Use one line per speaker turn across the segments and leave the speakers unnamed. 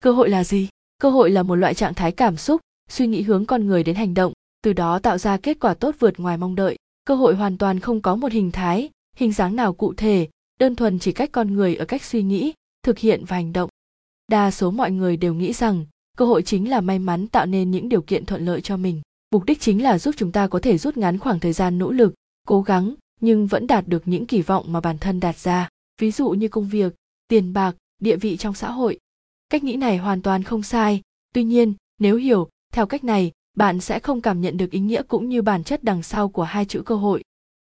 cơ hội là gì? Cơ hội là một loại trạng thái cảm xúc, suy nghĩ hướng con người đến hành động, từ đó tạo ra kết quả tốt vượt ngoài mong đợi. Cơ hội hoàn toàn không có một hình thái, hình dáng nào cụ thể, đơn thuần chỉ cách con người ở cách suy nghĩ, thực hiện và hành động. Đa số mọi người đều nghĩ rằng, cơ hội chính là may mắn tạo nên những điều kiện thuận lợi cho mình. Mục đích chính là giúp chúng ta có thể rút ngắn khoảng thời gian nỗ lực, cố gắng, nhưng vẫn đạt được những kỳ vọng mà bản thân đặt ra. Ví dụ như công việc, tiền bạc, địa vị trong xã hội cách nghĩ này hoàn toàn không sai. Tuy nhiên, nếu hiểu, theo cách này, bạn sẽ không cảm nhận được ý nghĩa cũng như bản chất đằng sau của hai chữ cơ hội.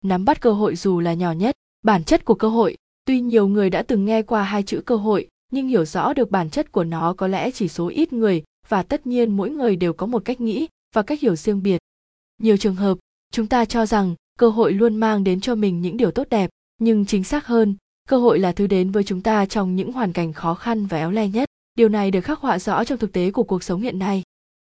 Nắm bắt cơ hội dù là nhỏ nhất, bản chất của cơ hội. Tuy nhiều người đã từng nghe qua hai chữ cơ hội, nhưng hiểu rõ được bản chất của nó có lẽ chỉ số ít người, và tất nhiên mỗi người đều có một cách nghĩ và cách hiểu riêng biệt. Nhiều trường hợp, chúng ta cho rằng cơ hội luôn mang đến cho mình những điều tốt đẹp, nhưng chính xác hơn, cơ hội là thứ đến với chúng ta trong những hoàn cảnh khó khăn và éo le nhất điều này được khắc họa rõ trong thực tế của cuộc sống hiện nay.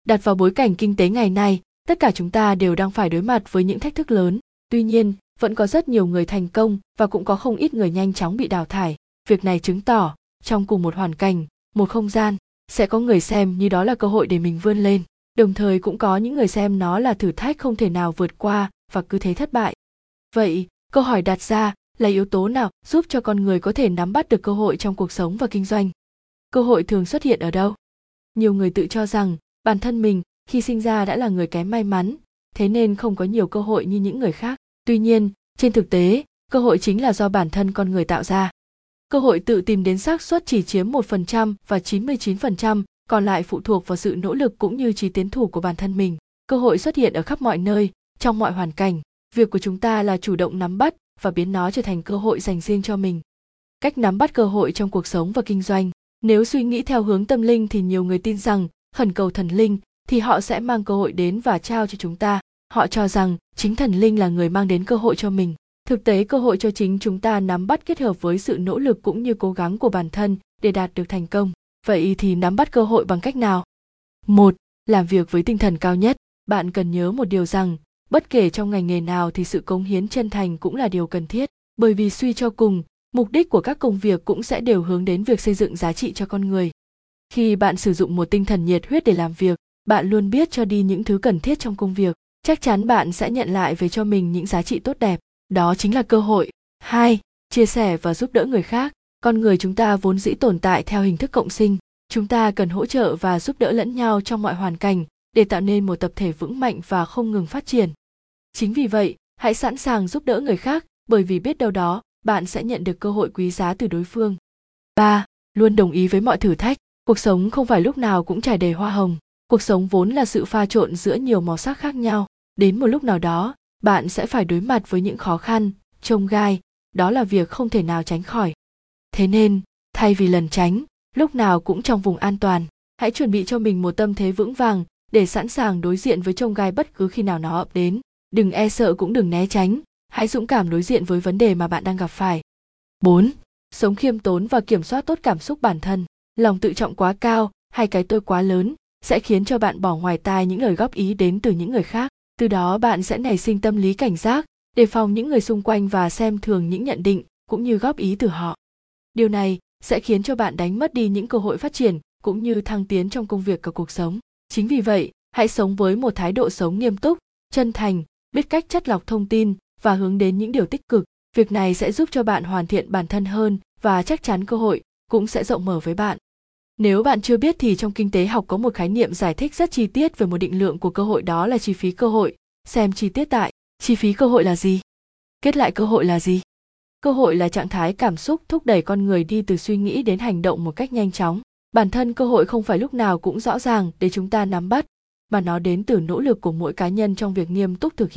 Đặt vào bối cảnh kinh tế ngày nay, tất cả chúng ta đều đang phải đối mặt với những thách thức lớn. Tuy nhiên, vẫn có rất nhiều người thành công và cũng có không ít người nhanh chóng bị đào thải. Việc này chứng tỏ, trong cùng một hoàn cảnh, một không gian, sẽ có người xem như đó là cơ hội để mình vươn lên. Đồng thời cũng có những người xem nó là thử thách không thể nào vượt qua và cứ thế thất bại. Vậy, câu hỏi đặt ra là yếu tố nào giúp cho con người có thể nắm bắt được cơ hội trong cuộc sống và kinh doanh? Cơ hội thường xuất hiện ở đâu nhiều người tự cho rằng bản thân mình khi sinh ra đã là người kém may mắn thế nên không có nhiều cơ hội như những người khác tuy nhiên trên thực tế cơ hội chính là do bản thân con người tạo ra cơ hội tự tìm đến xác suất chỉ chiếm 1% và 99%, còn lại phụ thuộc vào sự nỗ lực cũng như trí tiến thủ của bản thân mình. Cơ hội xuất hiện ở khắp mọi nơi, trong mọi hoàn cảnh. Việc của chúng ta là chủ động nắm bắt và biến nó trở thành cơ hội dành riêng cho mình. Cách nắm bắt cơ hội trong cuộc sống và kinh doanh. Nếu suy nghĩ theo hướng tâm linh thì nhiều người tin rằng khẩn cầu thần linh thì họ sẽ mang cơ hội đến và trao cho chúng ta. Họ cho rằng chính thần linh là người mang đến cơ hội cho mình. Thực tế, cơ hội cho chính chúng ta nắm bắt kết hợp với sự nỗ lực cũng như cố gắng của bản thân để đạt được thành công. Vậy thì nắm bắt cơ hội bằng cách nào? Một, làm việc với tinh thần cao nhất. Bạn cần nhớ một điều rằng, bất kể trong ngành nghề nào thì sự cống hiến chân thành cũng là điều cần thiết. Bởi vì suy cho cùng mục đích của các công việc cũng sẽ đều hướng đến việc xây dựng giá trị cho con người. Khi bạn sử dụng một tinh thần nhiệt huyết để làm việc, bạn luôn biết cho đi những thứ cần thiết trong công việc. Chắc chắn bạn sẽ nhận lại về cho mình những giá trị tốt đẹp. Đó chính là cơ hội. Hai, chia sẻ và giúp đỡ người khác. Con người chúng ta vốn dĩ tồn tại theo hình thức cộng sinh. Chúng ta cần hỗ trợ và giúp đỡ lẫn nhau trong mọi hoàn cảnh để tạo nên một tập thể vững mạnh và không ngừng phát triển. Chính vì vậy, hãy sẵn sàng giúp đỡ người khác bởi vì biết đâu đó bạn sẽ nhận được cơ hội quý giá từ đối phương 3. Luôn đồng ý với mọi thử thách. Cuộc sống không phải lúc nào cũng trải đầy hoa hồng. Cuộc sống vốn là sự pha trộn giữa nhiều màu sắc khác nhau. Đến một lúc nào đó, bạn sẽ phải đối mặt với những khó khăn trông gai đó là việc không thể nào tránh khỏi thế nên thay vì lần tránh lúc nào cũng trong vùng an toàn hãy chuẩn bị cho mình một tâm thế vững vàng để sẵn sàng đối diện với trông gai bất cứ khi nào nó ập đến đừng e sợ cũng đừng né tránh hãy dũng cảm đối diện với vấn đề mà bạn đang gặp phải 4. Sống khiêm tốn và kiểm soát tốt cảm xúc bản thân. Lòng tự trọng quá cao hay cái tôi quá lớn sẽ khiến cho bạn bỏ ngoài tai những lời góp ý đến từ những người khác từ đó, bạn sẽ nảy sinh tâm lý cảnh giác, đề phòng những người xung quanh và xem thường những nhận định cũng như góp ý từ họ điều này sẽ khiến cho bạn đánh mất đi những cơ hội phát triển cũng như thăng tiến trong công việc và cuộc sống chính vì vậy, hãy sống với một thái độ sống nghiêm túc, chân thành, biết cách chất lọc thông tin và hướng đến những điều tích cực việc này sẽ giúp cho bạn hoàn thiện bản thân hơn và chắc chắn cơ hội cũng sẽ rộng mở với bạn nếu bạn chưa biết thì trong kinh tế học có một khái niệm giải thích rất chi tiết về một định lượng của cơ hội đó là chi phí cơ hội. Xem chi tiết tại chi phí cơ hội là gì? Kết lại cơ hội là gì? Cơ hội là trạng thái cảm xúc thúc đẩy con người đi từ suy nghĩ đến hành động một cách nhanh chóng. Bản thân cơ hội không phải lúc nào cũng rõ ràng để chúng ta nắm bắt, mà nó đến từ nỗ lực của mỗi cá nhân trong việc nghiêm túc thực hiện